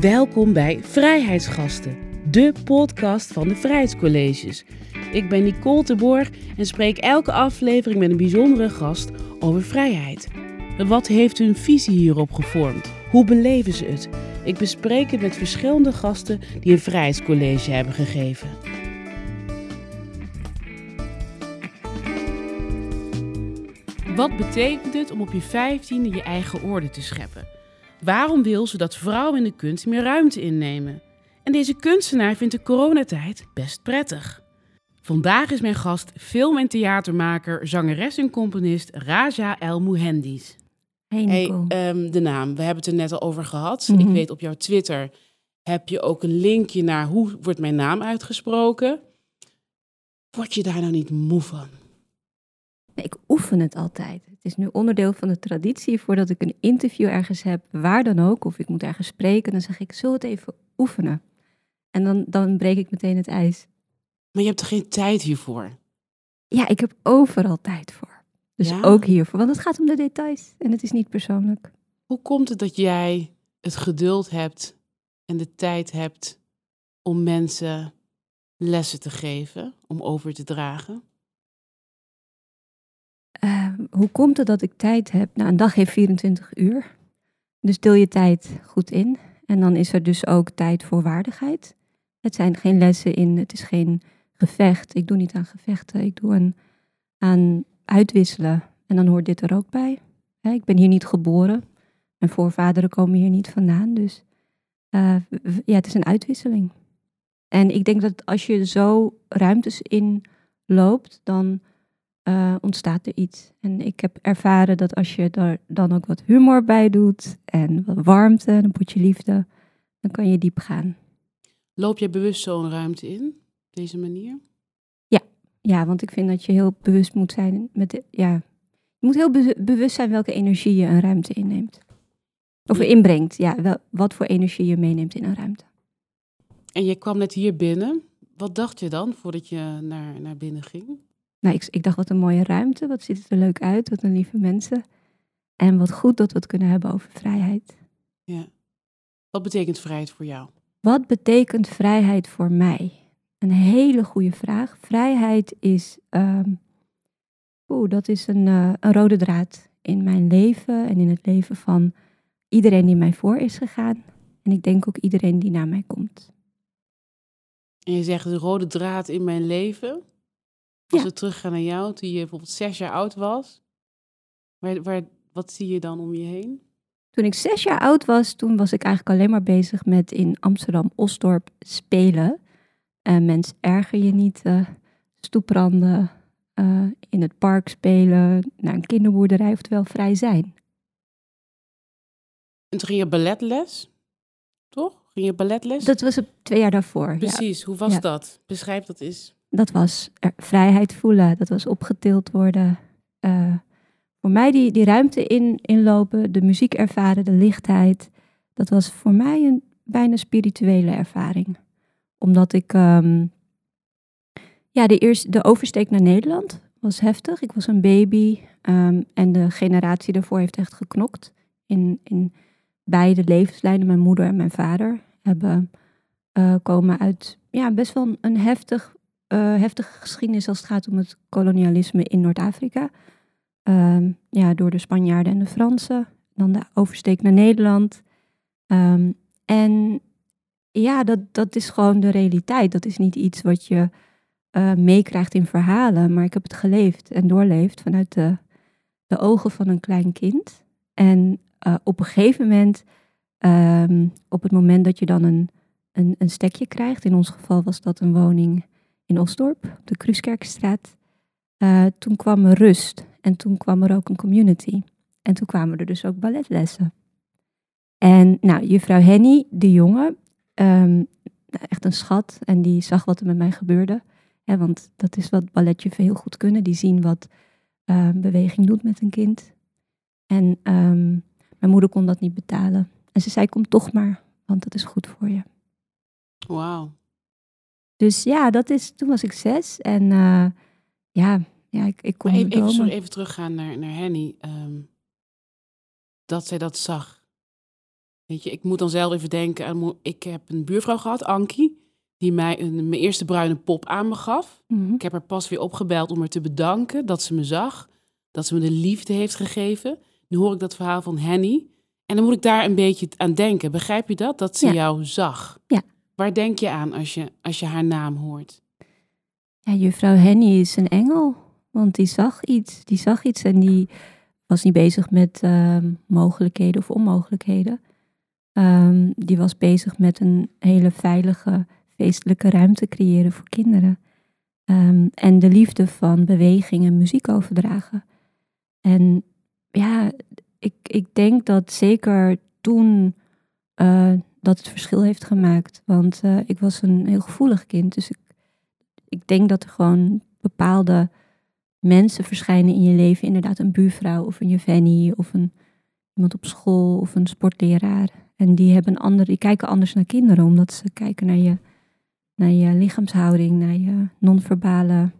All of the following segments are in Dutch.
Welkom bij Vrijheidsgasten, de podcast van de Vrijheidscolleges. Ik ben Nicole de en spreek elke aflevering met een bijzondere gast over vrijheid. Wat heeft hun visie hierop gevormd? Hoe beleven ze het? Ik bespreek het met verschillende gasten die een vrijheidscollege hebben gegeven. Wat betekent het om op je vijftiende je eigen orde te scheppen? Waarom wil ze dat vrouwen in de kunst meer ruimte innemen? En deze kunstenaar vindt de coronatijd best prettig. Vandaag is mijn gast film- en theatermaker, zangeres en componist Raja El Mohendis. Hey Nico. Hey, ehm, de naam, we hebben het er net al over gehad. Mhm. Ik weet op jouw Twitter heb je ook een linkje naar hoe wordt mijn naam uitgesproken. Word je daar nou niet moe van? Nee, ik oefen het altijd. Is nu onderdeel van de traditie. Voordat ik een interview ergens heb, waar dan ook, of ik moet ergens spreken, dan zeg ik, zul het even oefenen. En dan, dan breek ik meteen het ijs. Maar je hebt er geen tijd hiervoor. Ja, ik heb overal tijd voor. Dus Ja? ook hiervoor, want het gaat om de details en het is niet persoonlijk. Hoe komt het dat jij het geduld hebt en de tijd hebt om mensen lessen te geven, om over te dragen? Eh, hoe komt het dat ik tijd heb? Nou, een dag heeft 24 uur. Dus deel je tijd goed in. En dan is er dus ook tijd voor waardigheid. Het zijn geen lessen in, het is geen gevecht. Ik doe niet aan gevechten, ik doe aan, aan uitwisselen. En dan hoort dit er ook bij. Ik ben hier niet geboren. Mijn voorvaderen komen hier niet vandaan. Dus eh, ja, het is een uitwisseling. En ik denk dat als je zo ruimtes in loopt, dan eh, ontstaat er iets. En ik heb ervaren dat als je er dan ook wat humor bij doet en wat warmte en een potje liefde, dan kan je diep gaan. Loop jij bewust zo'n ruimte in, op deze manier? Ja, want ik vind dat je heel bewust moet zijn met de, ja, je moet heel be- bewust zijn welke energie je een ruimte inneemt. Of Ja. inbrengt, ja, wel, wat voor energie je meeneemt in een ruimte. En je kwam net hier binnen. Wat dacht je dan voordat je naar, naar binnen ging? Nou, ik, ik dacht, wat een mooie ruimte, wat ziet het er leuk uit, wat een lieve mensen. En wat goed dat we het kunnen hebben over vrijheid. Ja. Wat betekent vrijheid voor jou? Wat betekent vrijheid voor mij? Een hele goede vraag. Vrijheid is, ehm, oeh, dat is een, eh, een rode draad in mijn leven en in het leven van iedereen die mij voor is gegaan. En ik denk ook iedereen die naar mij komt. En je zegt de rode draad in mijn leven. Als we teruggaan naar jou, toen je bijvoorbeeld zes jaar oud was. Waar, waar, wat zie je dan om je heen? Toen ik zes jaar oud was, toen was ik eigenlijk alleen maar bezig met in Amsterdam-Osdorp spelen. En mens erger je niet, eh, stoepranden, eh, in het park spelen, naar een kinderboerderij, oftewel vrij zijn. En toen ging je balletles, toch? Ging je balletles? Dat was twee jaar daarvoor. Ja. Precies, hoe was Ja. dat? Beschrijf dat eens. Dat was vrijheid voelen, dat was opgetild worden. Eh, voor mij die, die ruimte in, inlopen, de muziek ervaren, de lichtheid. Dat was voor mij een bijna spirituele ervaring. Omdat ik, ehm, ja, de, eerste, de oversteek naar Nederland was heftig. Ik was een baby ehm, en de generatie daarvoor heeft echt geknokt. In, in beide levenslijnen, mijn moeder en mijn vader, hebben eh, komen uit ja, best wel een, heftig heftige geschiedenis als het gaat om het kolonialisme in Noord-Afrika. Ehm, ja, door de Spanjaarden en de Fransen. Dan de oversteek naar Nederland. Ehm, en ja, dat, dat is gewoon de realiteit. Dat is niet iets wat je eh, meekrijgt in verhalen. Maar ik heb het geleefd en doorleefd vanuit de, de ogen van een klein kind. En eh, op een gegeven moment, ehm, op het moment dat je dan een, een, een stekje krijgt. In ons geval was dat een woning in Osdorp, de Kruiskerkstraat. Eh, toen kwam er rust en toen kwam er ook een community. En toen kwamen er dus ook balletlessen. En nou, juffrouw Henny, de jongen, ehm, nou, echt een schat. En die zag wat er met mij gebeurde. Want dat is wat balletjuffen heel goed kunnen. Die zien wat eh, beweging doet met een kind. En ehm, mijn moeder kon dat niet betalen. En ze zei, kom toch maar, want dat is goed voor je. Wauw. Dus ja, dat is, toen was ik zes. En eh, ja, ja, ik, ik kon even, even, sorry, even teruggaan naar, naar Henny. ehm, dat zij dat zag. Weet je, ik moet dan zelf even denken. Ik heb een buurvrouw gehad, Ankie, die mij een, mijn eerste bruine pop aan me gaf. Mhm. Ik heb haar pas weer opgebeld om haar te bedanken dat ze me zag. Dat ze me de liefde heeft gegeven. Nu hoor ik dat verhaal van Henny. En dan moet ik daar een beetje aan denken. Begrijp je dat? Dat ze Ja. jou zag. Ja. Waar denk je aan als je, als je haar naam hoort? Ja, juffrouw Henny is een engel. Want die zag iets. Die zag iets en die was niet bezig met ehm, mogelijkheden of onmogelijkheden. Ehm, die was bezig met een hele veilige, feestelijke ruimte creëren voor kinderen. Ehm, en de liefde van beweging en muziek overdragen. En ja, ik, ik denk dat zeker toen eh, dat het verschil heeft gemaakt. Want eh, ik was een heel gevoelig kind. Dus ik, ik denk dat er gewoon bepaalde mensen verschijnen in je leven. Inderdaad, een buurvrouw of een Jeveni of een, iemand op school of een sportleraar. En die, hebben andere, die kijken anders naar kinderen, omdat ze kijken naar je, naar je lichaamshouding, naar je non-verbale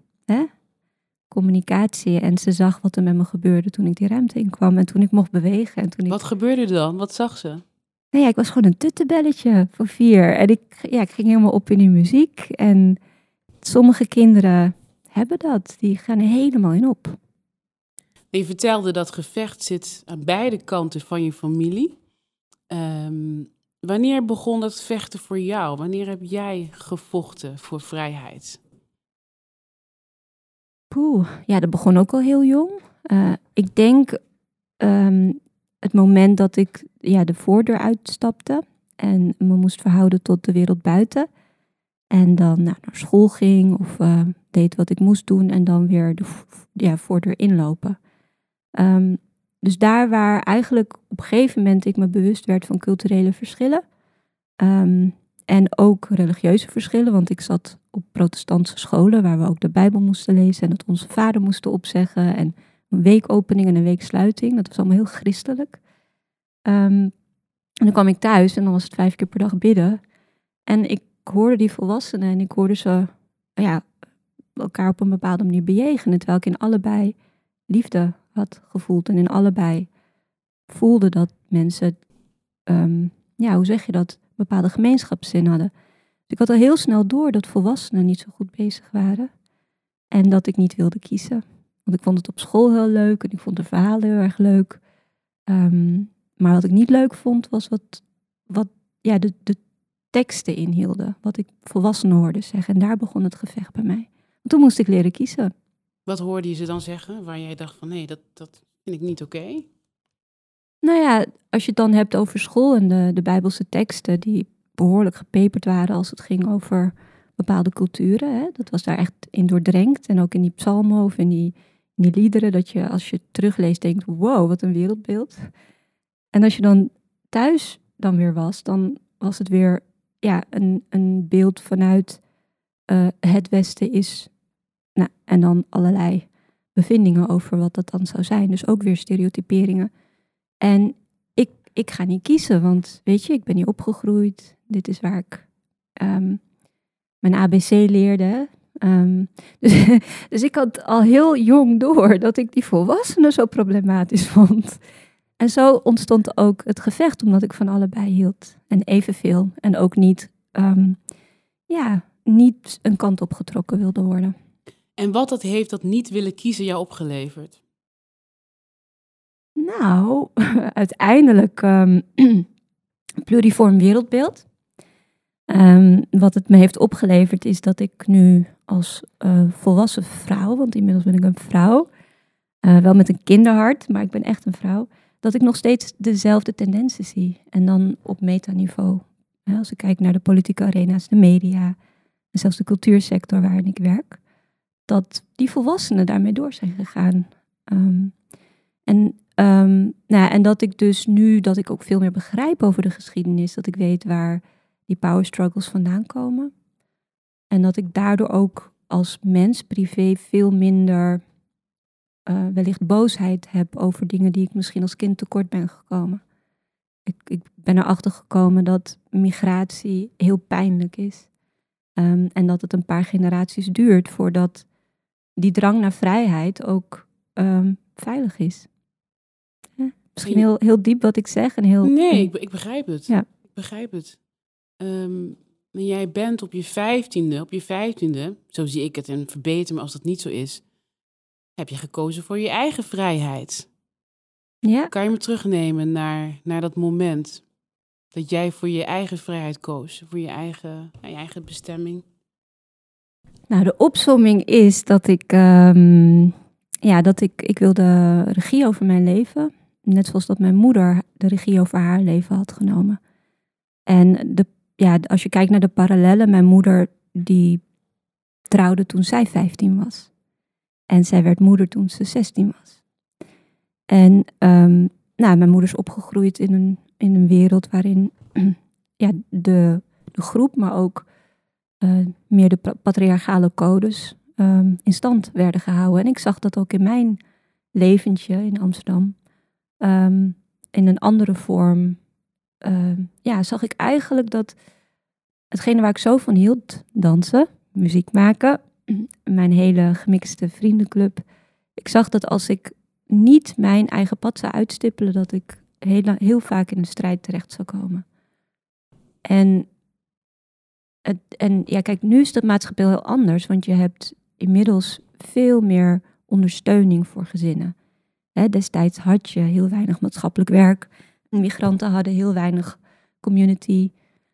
communicatie. En ze zag wat er met me gebeurde toen ik die ruimte inkwam en toen ik mocht bewegen. En toen ik Wat gebeurde er dan? Wat zag ze? Nee, ja, ik was gewoon een tuttebelletje voor vier. En ik, ja, ik ging helemaal op in die muziek. En sommige kinderen hebben dat. Die gaan er helemaal in op. Je vertelde dat gevecht zit aan beide kanten van je familie. Ehm, wanneer begon dat vechten voor jou? Wanneer heb jij gevochten voor vrijheid? Poeh, ja, dat begon ook al heel jong. Eh, ik denk ehm, het moment dat ik ja, de voordeur uitstapte en me moest verhouden tot de wereld buiten. En dan nou, naar school ging of eh, deed wat ik moest doen en dan weer de ja, voordeur inlopen. Ehm, dus daar waar eigenlijk op een gegeven moment ik me bewust werd van culturele verschillen. ehm, en ook religieuze verschillen, want ik zat op protestantse scholen waar we ook de Bijbel moesten lezen en het Onze Vader moesten opzeggen. En een weekopening en een weeksluiting. Dat was allemaal heel christelijk. Ehm, en dan kwam ik thuis en dan was het vijf keer per dag bidden. En ik hoorde die volwassenen en ik hoorde ze ja, elkaar op een bepaalde manier bejegenen. Terwijl ik in allebei liefde had gevoeld en in allebei voelde dat mensen, ehm, ja, hoe zeg je dat, bepaalde gemeenschapszin hadden. Dus ik had al heel snel door dat volwassenen niet zo goed bezig waren. En dat ik niet wilde kiezen. Want ik vond het op school heel leuk en ik vond de verhalen heel erg leuk. Ehm, maar wat ik niet leuk vond, was wat, wat ja, de, de teksten inhielden. Wat ik volwassenen hoorde zeggen. En daar begon het gevecht bij mij. Want toen moest ik leren kiezen. Wat hoorde je ze dan zeggen waar jij dacht van nee, dat, dat vind ik niet oké? Nou ja, als je het dan hebt over school en de, de Bijbelse teksten, die behoorlijk gepeperd waren als het ging over bepaalde culturen. Hè? Dat was daar echt in doordrenkt. En ook in die psalmen of in die, die liederen, dat je als je terugleest denkt, wow, wat een wereldbeeld. En als je dan thuis dan weer was, dan was het weer ja, een, een beeld vanuit eh, het Westen is, nou, en dan allerlei bevindingen over wat dat dan zou zijn. Dus ook weer stereotyperingen. En ik, ik ga niet kiezen, want weet je, ik ben hier opgegroeid. Dit is waar ik ehm, mijn ABC leerde. Ehm, dus, dus ik had al heel jong door dat ik die volwassenen zo problematisch vond. En zo ontstond ook het gevecht, omdat ik van allebei hield. En evenveel. En ook niet, ehm, ja, niet een kant op getrokken wilde worden. En wat dat heeft dat niet willen kiezen jou opgeleverd? Nou, uiteindelijk ehm, pluriform wereldbeeld. Ehm, wat het me heeft opgeleverd is dat ik nu als eh, volwassen vrouw, want inmiddels ben ik een vrouw, eh, wel met een kinderhart, maar ik ben echt een vrouw, dat ik nog steeds dezelfde tendensen zie. En dan op metaniveau. Hè, als ik kijk naar de politieke arena's, de media en zelfs de cultuursector waarin ik werk, dat die volwassenen daarmee door zijn gegaan. Ehm, en Ehm, nou ja, en dat ik dus nu dat ik ook veel meer begrijp over de geschiedenis, dat ik weet waar die power struggles vandaan komen. En dat ik daardoor ook als mens privé veel minder eh, wellicht boosheid heb over dingen die ik misschien als kind tekort ben gekomen. Ik, ik ben erachter gekomen dat migratie heel pijnlijk is. Ehm, en dat het een paar generaties duurt voordat die drang naar vrijheid ook ehm, veilig is. misschien heel, heel diep wat ik zeg. En heel, Nee, ik, ik begrijp het. Ja. Ik begrijp het. Ehm, en jij bent op je vijftiende, op je vijftiende, zo zie ik het en verbeter me als dat niet zo is, heb je gekozen voor je eigen vrijheid. ja, Kan je me terugnemen naar, naar dat moment dat jij voor je eigen vrijheid koos, voor je eigen, je eigen bestemming? Nou, de opsomming is dat ik, ehm, ja, dat ik, ik wilde regie over mijn leven. Net zoals dat mijn moeder de regie over haar leven had genomen. En de, ja, als je kijkt naar de parallellen, mijn moeder die trouwde toen zij 15 was. En zij werd moeder toen ze 16 was. En ehm, nou, mijn moeder is opgegroeid in een, in een wereld waarin ja, de, de groep, maar ook eh, meer de pa- patriarchale codes ehm, in stand werden gehouden. En ik zag dat ook in mijn leventje in Amsterdam. ehm, in een andere vorm. Ehm, ja, zag ik eigenlijk dat hetgene waar ik zo van hield, dansen, muziek maken, mijn hele gemixte vriendenclub. Ik zag dat als ik niet mijn eigen pad zou uitstippelen, dat ik heel, heel vaak in de strijd terecht zou komen. En het, en ja, kijk, nu is de maatschappij heel anders, want je hebt inmiddels veel meer ondersteuning voor gezinnen. Destijds had je heel weinig maatschappelijk werk. Migranten hadden heel weinig community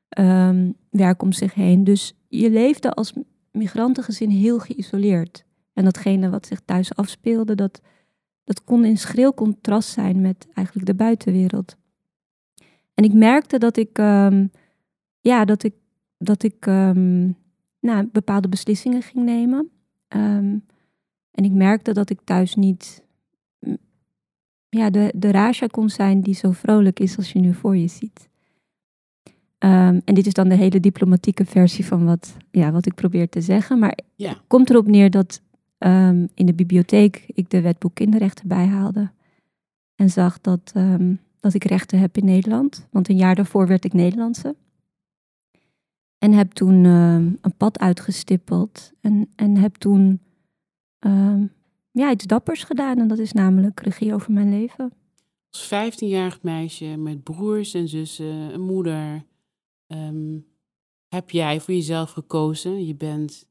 ehm, werk om zich heen. Dus je leefde als migrantengezin heel geïsoleerd. En datgene wat zich thuis afspeelde, dat, dat kon in schril contrast zijn met eigenlijk de buitenwereld. En ik merkte dat ik, ehm, ja, dat ik dat ik ehm, nou, bepaalde beslissingen ging nemen. En ik merkte dat ik thuis niet ja, de, de Raja kon zijn die zo vrolijk is als je nu voor je ziet. Ehm, en dit is dan de hele diplomatieke versie van wat, ja, wat ik probeer te zeggen. Maar Ja. het komt erop neer dat ehm, in de bibliotheek ik de wetboek kinderrechten bijhaalde. En zag dat, ehm, dat ik rechten heb in Nederland. Want een jaar daarvoor werd ik Nederlandse. En heb toen een pad uitgestippeld. En, en heb toen ja, iets dappers gedaan. En dat is namelijk regie over mijn leven. Als 15-jarig meisje met broers en zussen, een moeder, ehm, heb jij voor jezelf gekozen. Je bent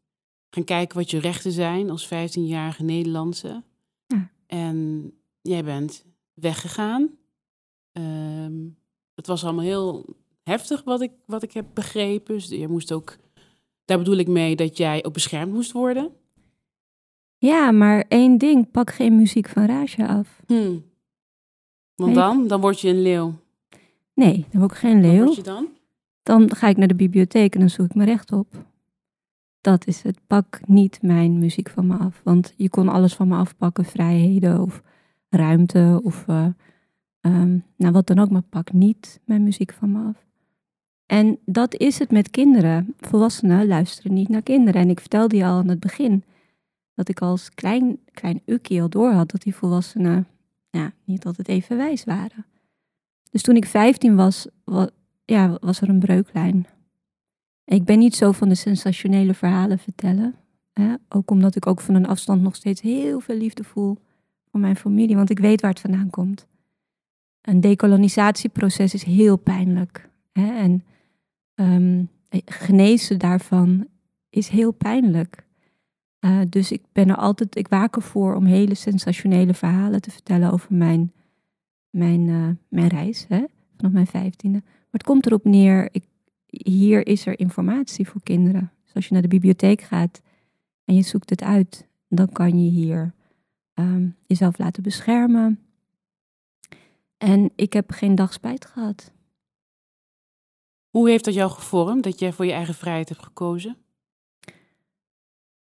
gaan kijken wat je rechten zijn als 15-jarige Nederlandse. Ja. En jij bent weggegaan. Ehm, het was allemaal heel heftig wat ik, wat ik heb begrepen. Dus je moest ook, daar bedoel ik mee dat jij ook beschermd moest worden. Ja, maar één ding. Pak geen muziek van Raja af. Hm. Want dan, dan word je een leeuw. Nee, dan word ik geen Wat leeuw. word je dan? Dan ga ik naar de bibliotheek en dan zoek ik mijn recht op. Dat is het. Pak niet mijn muziek van me af. Want je kon alles van me afpakken. Vrijheden of ruimte of eh, ehm, nou wat dan ook. Maar pak niet mijn muziek van me af. En dat is het met kinderen. Volwassenen luisteren niet naar kinderen. En ik vertelde je al aan het begin dat ik als klein, klein ukkie al door had dat die volwassenen ja, niet altijd even wijs waren. Dus toen ik 15 was, wa- ja, was er een breuklijn. Ik ben niet zo van de sensationele verhalen vertellen. Hè? Ook omdat ik ook van een afstand nog steeds heel veel liefde voel voor mijn familie. Want ik weet waar het vandaan komt. Een decolonisatieproces is heel pijnlijk. Hè? En ehm, genezen daarvan is heel pijnlijk. Eh, dus ik ben er altijd, ik waak ervoor om hele sensationele verhalen te vertellen over mijn, mijn, eh, mijn reis, hè? vanaf mijn vijftiende. Maar het komt erop neer, ik, hier is er informatie voor kinderen. Dus als je naar de bibliotheek gaat en je zoekt het uit, dan kan je hier ehm, jezelf laten beschermen. En ik heb geen dag spijt gehad. Hoe heeft dat jou gevormd, dat jij voor je eigen vrijheid hebt gekozen?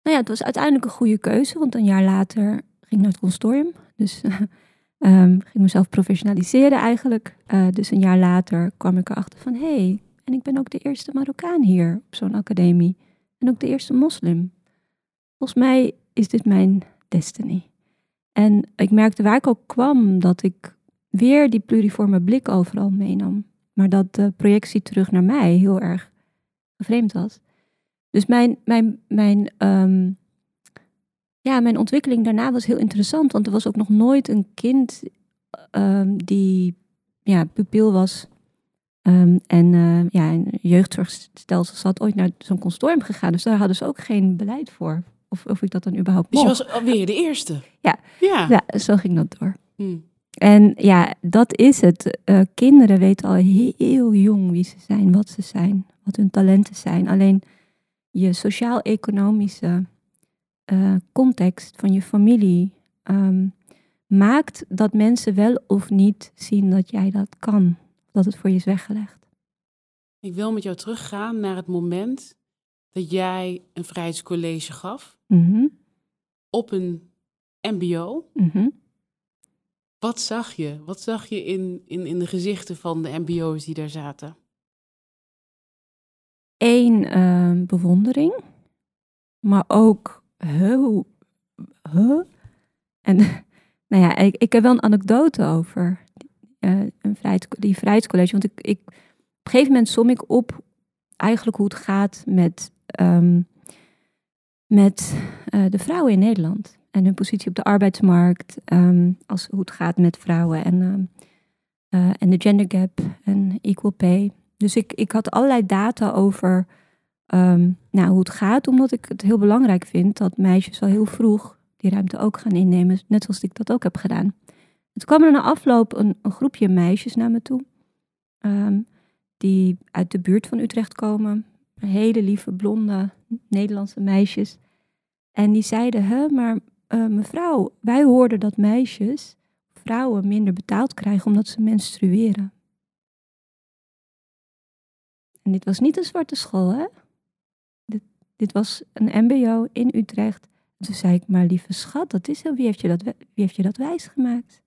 Nou ja, het was uiteindelijk een goede keuze, want een jaar later ging ik naar het consortium. Dus ehm ging mezelf professionaliseren eigenlijk. Eh, dus een jaar later kwam ik erachter van, hé, hey, en ik ben ook de eerste Marokkaan hier op zo'n academie. En ook de eerste moslim. Volgens mij is dit mijn destiny. En ik merkte waar ik ook kwam dat ik weer die pluriforme blik overal meenam. Maar dat de projectie terug naar mij heel erg vreemd was. Dus mijn, mijn, mijn, ehm, ja, mijn ontwikkeling daarna was heel interessant. Want er was ook nog nooit een kind ehm, die ja, pupil was ehm, en uh, ja, een jeugdzorgstelsel zat ooit naar zo'n consortium gegaan. Dus daar hadden ze ook geen beleid voor. Of, of ik dat dan überhaupt Dus je mocht. was alweer de eerste? Ja. Ja. Ja, zo ging dat door. Hm. En ja, dat is het. Eh, kinderen weten al heel jong wie ze zijn, wat ze zijn, wat hun talenten zijn. Alleen je sociaal-economische eh, context van je familie ehm, maakt dat mensen wel of niet zien dat jij dat kan. Dat het voor je is weggelegd. Ik wil met jou teruggaan naar het moment dat jij een vrijheidscollege gaf Mhm, op een mbo. mhm. Wat zag je? Wat zag je in, in, in de gezichten van de mbo's die daar zaten? Eén ehm, bewondering, maar ook huh, huh? En nou ja, ik, ik heb wel een anekdote over eh, een vrijheids, die vrijheidscollege. Want ik, ik, op een gegeven moment som ik op eigenlijk hoe het gaat met, ehm, met eh, de vrouwen in Nederland. En hun positie op de arbeidsmarkt, ehm, als, hoe het gaat met vrouwen en, eh, en de gender gap en equal pay. Dus ik, ik had allerlei data over ehm, nou, hoe het gaat, omdat ik het heel belangrijk vind dat meisjes al heel vroeg die ruimte ook gaan innemen, net zoals ik dat ook heb gedaan. Het kwam er na afloop een, groepje meisjes naar me toe, ehm, die uit de buurt van Utrecht komen. Hele lieve, blonde Nederlandse meisjes. En die zeiden, hè, maar eh, mevrouw, wij hoorden dat meisjes, vrouwen, minder betaald krijgen omdat ze menstrueren. En dit was niet een zwarte school, hè? Dit, dit was een MBO in Utrecht. En toen zei ik, maar lieve schat, dat is zo. Wie heeft je dat, wie heeft je dat wijsgemaakt?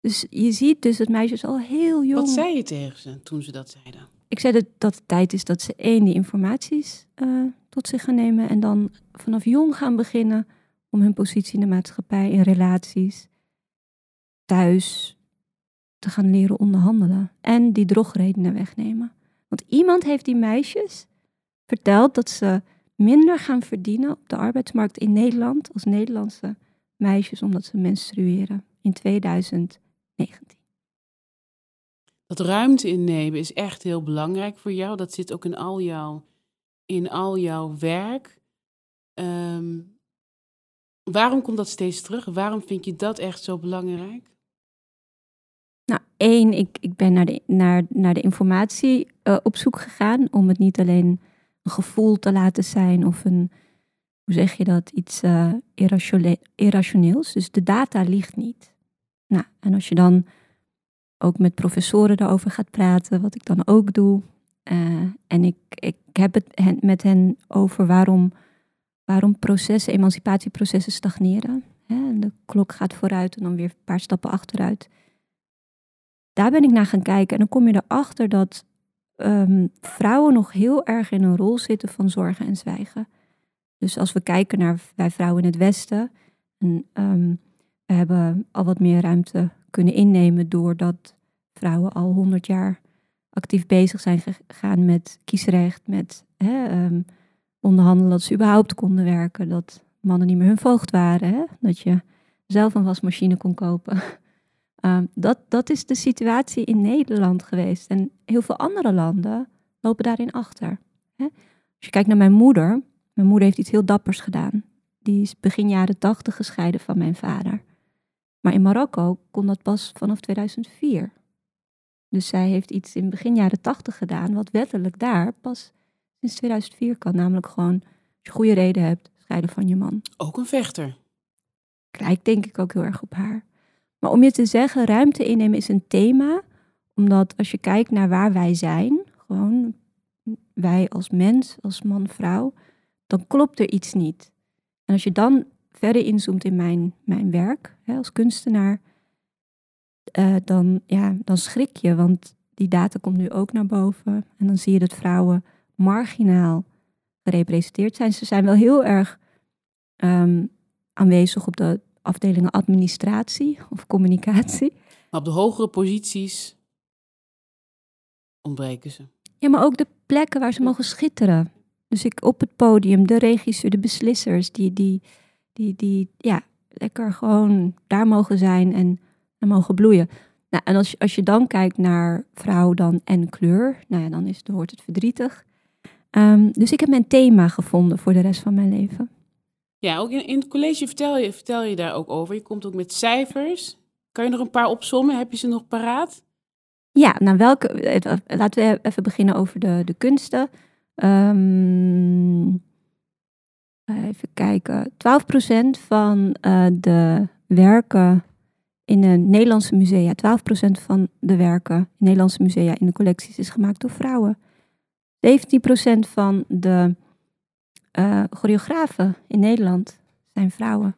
Dus je ziet dus dat meisjes al heel jong... Wat zei je tegen ze toen ze dat zeiden? Ik zei dat, dat het tijd is dat ze één, die informaties uh, tot zich gaan nemen. En dan vanaf jong gaan beginnen om hun positie in de maatschappij, in relaties, thuis te gaan leren onderhandelen. En die drogredenen wegnemen. Want iemand heeft die meisjes verteld dat ze minder gaan verdienen op de arbeidsmarkt in Nederland als Nederlandse meisjes omdat ze menstrueren in 2019. Dat ruimte innemen is echt heel belangrijk voor jou. Dat zit ook in al jouw, in al jouw werk. Um, waarom komt dat steeds terug? Waarom vind je dat echt zo belangrijk? Nou, één, ik, ik ben naar de, naar, naar de informatie uh, op zoek gegaan om het niet alleen een gevoel te laten zijn of een, hoe zeg je dat, iets uh, irratione irrationeels. Dus de data ligt niet. Nou, en als je dan ook met professoren daarover gaat praten, wat ik dan ook doe. Uh, en ik, ik heb het met hen over waarom, waarom processen, emancipatieprocessen stagneren. Hè? De klok gaat vooruit en dan weer een paar stappen achteruit. Daar ben ik naar gaan kijken en dan kom je erachter dat um, vrouwen nog heel erg in een rol zitten van zorgen en zwijgen. Dus als we kijken naar wij vrouwen in het Westen, en, um, we hebben al wat meer ruimte kunnen innemen doordat vrouwen al honderd jaar actief bezig zijn gegaan met kiesrecht, met hè, um, onderhandelen dat ze überhaupt konden werken, dat mannen niet meer hun voogd waren, hè? dat je zelf een wasmachine kon kopen. Um, dat, dat is de situatie in Nederland geweest. En heel veel andere landen lopen daarin achter. Hè? Als je kijkt naar mijn moeder, mijn moeder heeft iets heel dappers gedaan. Die is begin jaren tachtig gescheiden van mijn vader. Maar in Marokko kon dat pas vanaf 2004. Dus zij heeft iets in begin jaren tachtig gedaan, wat wettelijk daar pas sinds 2004 kan. Namelijk gewoon, als je goede reden hebt, scheiden van je man. Ook een vechter. Lijkt denk ik ook heel erg op haar. Maar om je te zeggen, ruimte innemen is een thema, omdat als je kijkt naar waar wij zijn, gewoon wij als mens, als man, vrouw, dan klopt er iets niet. En als je dan verder inzoomt in mijn, mijn werk hè, als kunstenaar, uh, dan, ja, dan schrik je, want die data komt nu ook naar boven. En dan zie je dat vrouwen marginaal gerepresenteerd zijn. Ze zijn wel heel erg um, aanwezig op de afdelingen administratie of communicatie. Maar op de hogere posities ontbreken ze. Ja, maar ook de plekken waar ze mogen schitteren. Dus ik op het podium, de regisseur, de beslissers, die, die, die, die ja, lekker gewoon daar mogen zijn. En en mogen bloeien. Nou, en als je, als je dan kijkt naar vrouw dan en kleur, nou ja, dan, is, dan wordt het verdrietig. Ehm, dus ik heb mijn thema gevonden voor de rest van mijn leven. Ja, ook in, in het college vertel je, vertel je daar ook over. Je komt ook met cijfers. Kan je nog een paar opzommen? Heb je ze nog paraat? Ja, nou welke, eh, laten we even beginnen over de, de kunsten. Um, even kijken. 12% van de werken in de Nederlandse musea, 12% van de werken in Nederlandse musea in de collecties is gemaakt door vrouwen. 17% van de uh, choreografen in Nederland zijn vrouwen.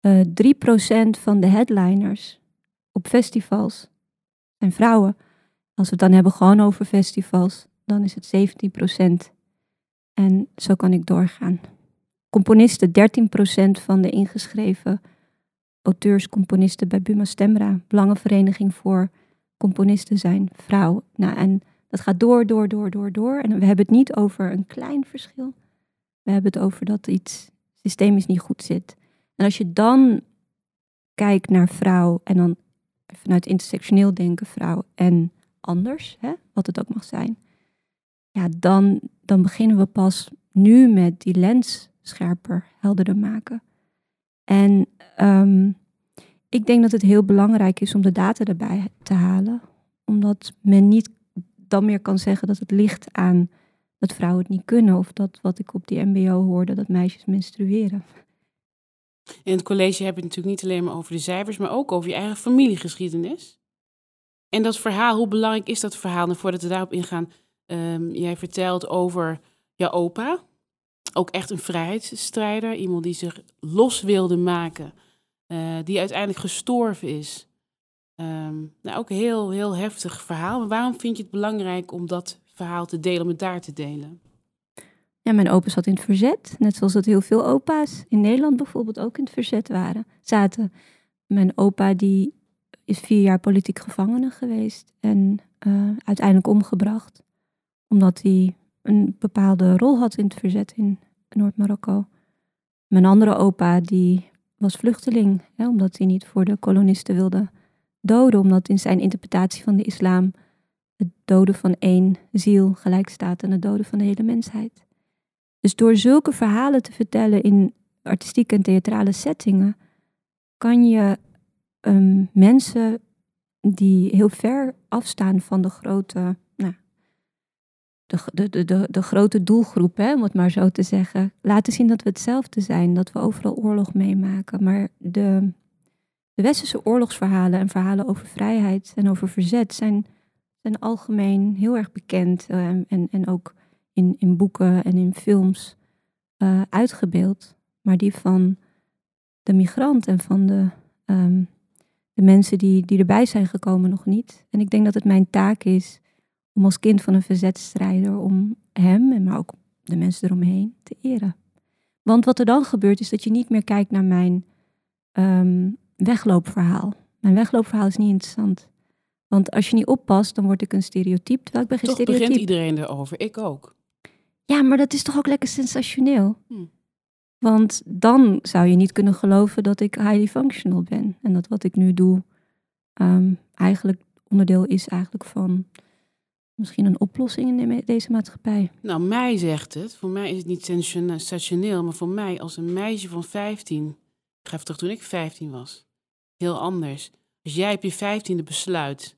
Uh, 3% van de headliners op festivals zijn vrouwen. Als we het dan hebben gewoon over festivals, dan is het 17%. En zo kan ik doorgaan. Componisten, 13% van de ingeschreven auteurs, componisten bij Buma Stemra, Belangenvereniging voor Componisten zijn vrouw. Nou, en dat gaat door, door, door, door, door. En we hebben het niet over een klein verschil. We hebben het over dat iets systemisch niet goed zit. En als je dan kijkt naar vrouw en dan vanuit intersectioneel denken vrouw en anders, hè, wat het ook mag zijn, ja, dan, dan beginnen we pas nu met die lens scherper, helderder maken. En um, ik denk dat het heel belangrijk is om de data erbij te halen, omdat men niet dan meer kan zeggen dat het ligt aan dat vrouwen het niet kunnen, of dat wat ik op die MBO hoorde, dat meisjes menstrueren. In het college heb je natuurlijk niet alleen maar over de cijfers, maar ook over je eigen familiegeschiedenis. En dat verhaal, hoe belangrijk is dat verhaal? En nou, voordat we daarop ingaan, um, jij vertelt over jouw opa. Ook echt een vrijheidsstrijder, iemand die zich los wilde maken, uh, die uiteindelijk gestorven is. Um, nou, ook een heel, heel heftig verhaal. Maar waarom vind je het belangrijk om dat verhaal te delen, om het daar te delen? Ja, mijn opa zat in het verzet. Net zoals dat heel veel opa's in Nederland bijvoorbeeld ook in het verzet waren, zaten. Mijn opa die is vier jaar politiek gevangene geweest en uh, uiteindelijk omgebracht. Omdat hij een bepaalde rol had in het verzet in Noord-Marokko. Mijn andere opa die was vluchteling, hè, omdat hij niet voor de kolonisten wilde doden. Omdat in zijn interpretatie van de islam het doden van één ziel gelijk staat aan het doden van de hele mensheid. Dus door zulke verhalen te vertellen in artistieke en theatrale settingen, kan je um, mensen die heel ver afstaan van de grote, nou, de, de, de, de, grote doelgroep, hè, om het maar zo te zeggen, laten zien dat we hetzelfde zijn, dat we overal oorlog meemaken. Maar de, de westerse oorlogsverhalen en verhalen over vrijheid en over verzet zijn, zijn algemeen heel erg bekend uh, en, en ook in, in boeken en in films uh, uitgebeeld. Maar die van de migrant en van de, um, de mensen die, die erbij zijn gekomen nog niet. En ik denk dat het mijn taak is om als kind van een verzetstrijder, om hem en maar ook de mensen eromheen te eren. Want wat er dan gebeurt is dat je niet meer kijkt naar mijn um, wegloopverhaal. Mijn wegloopverhaal is niet interessant. Want als je niet oppast, dan word ik een stereotype. Terwijl ik ben geen Toch stereotype. begint iedereen erover, ik ook. Ja, maar dat is toch ook lekker sensationeel? Hm. Want dan zou je niet kunnen geloven dat ik highly functional ben. En dat wat ik nu doe um, eigenlijk onderdeel is eigenlijk van misschien een oplossing in deze maatschappij. Nou, mij zegt het. Voor mij is het niet sensationeel, maar voor mij als een meisje van 15, toch toen ik 15 was, heel anders. Als jij op je 15e besluit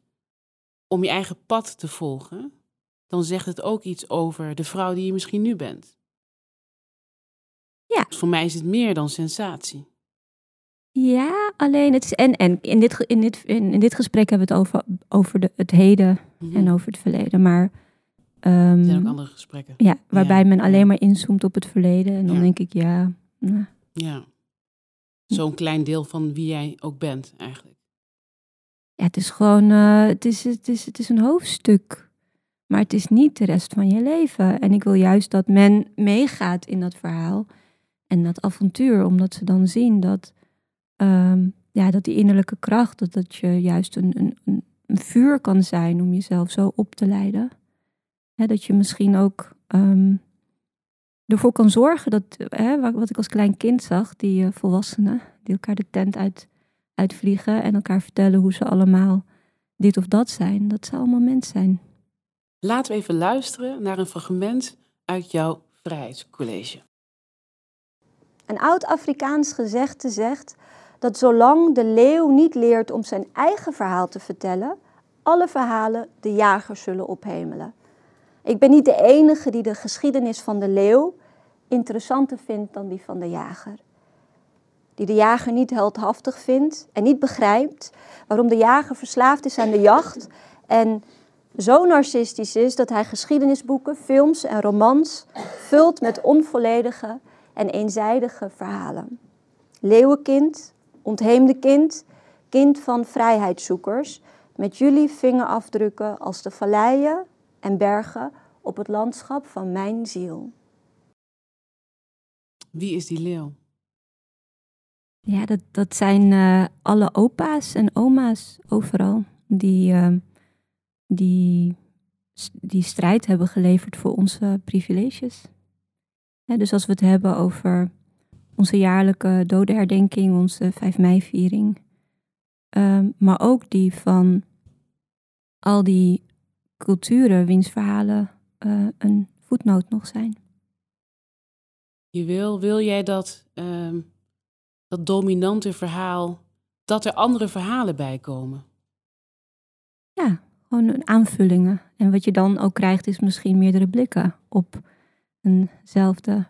om je eigen pad te volgen, dan zegt het ook iets over de vrouw die je misschien nu bent. Ja. Dus voor mij is het meer dan sensatie. Ja, alleen het is. En, en in, dit, in, dit, in, in dit gesprek hebben we het over, over de, het heden mm -hmm. en over het verleden. Maar. Um, er zijn ook andere gesprekken. Ja, waarbij ja. men alleen maar inzoomt op het verleden. En dan ja. denk ik, ja. Nou. Ja. Zo'n klein deel van wie jij ook bent, eigenlijk. Ja, het is gewoon. Uh, het, is, het, is, het is een hoofdstuk. Maar het is niet de rest van je leven. En ik wil juist dat men meegaat in dat verhaal en dat avontuur, omdat ze dan zien dat, um, ja, dat die innerlijke kracht, dat dat je juist een, een, een vuur kan zijn om jezelf zo op te leiden. Dat je misschien ook um, ervoor kan zorgen dat, hè, wat ik als klein kind zag, die uh, volwassenen, die elkaar de tent uit, uitvliegen en elkaar vertellen hoe ze allemaal dit of dat zijn. Dat ze allemaal mens zijn. Laten we even luisteren naar een fragment uit jouw vrijheidscollege. Een oud Afrikaans gezegde zegt dat zolang de leeuw niet leert om zijn eigen verhaal te vertellen, alle verhalen de jager zullen ophemelen. Ik ben niet de enige die de geschiedenis van de leeuw interessanter vindt dan die van de jager. Die de jager niet heldhaftig vindt en niet begrijpt waarom de jager verslaafd is aan de jacht en zo narcistisch is dat hij geschiedenisboeken, films en romans vult met onvolledige en eenzijdige verhalen. Leeuwenkind, ontheemde kind, kind van vrijheidszoekers, met jullie vingerafdrukken als de valleien en bergen op het landschap van mijn ziel. Wie is die leeuw? Ja, dat, dat zijn uh, alle opa's en oma's overal. Die, uh, die, die strijd hebben geleverd voor onze privileges. Dus als we het hebben over onze jaarlijke dodenherdenking, onze 5 mei-viering. Uh, maar ook die van al die culturen wiens verhalen uh, een voetnoot nog zijn. Je wil, wil jij dat, uh, dat dominante verhaal, dat er andere verhalen bij komen? Ja, gewoon aanvullingen. En wat je dan ook krijgt is misschien meerdere blikken op eenzelfde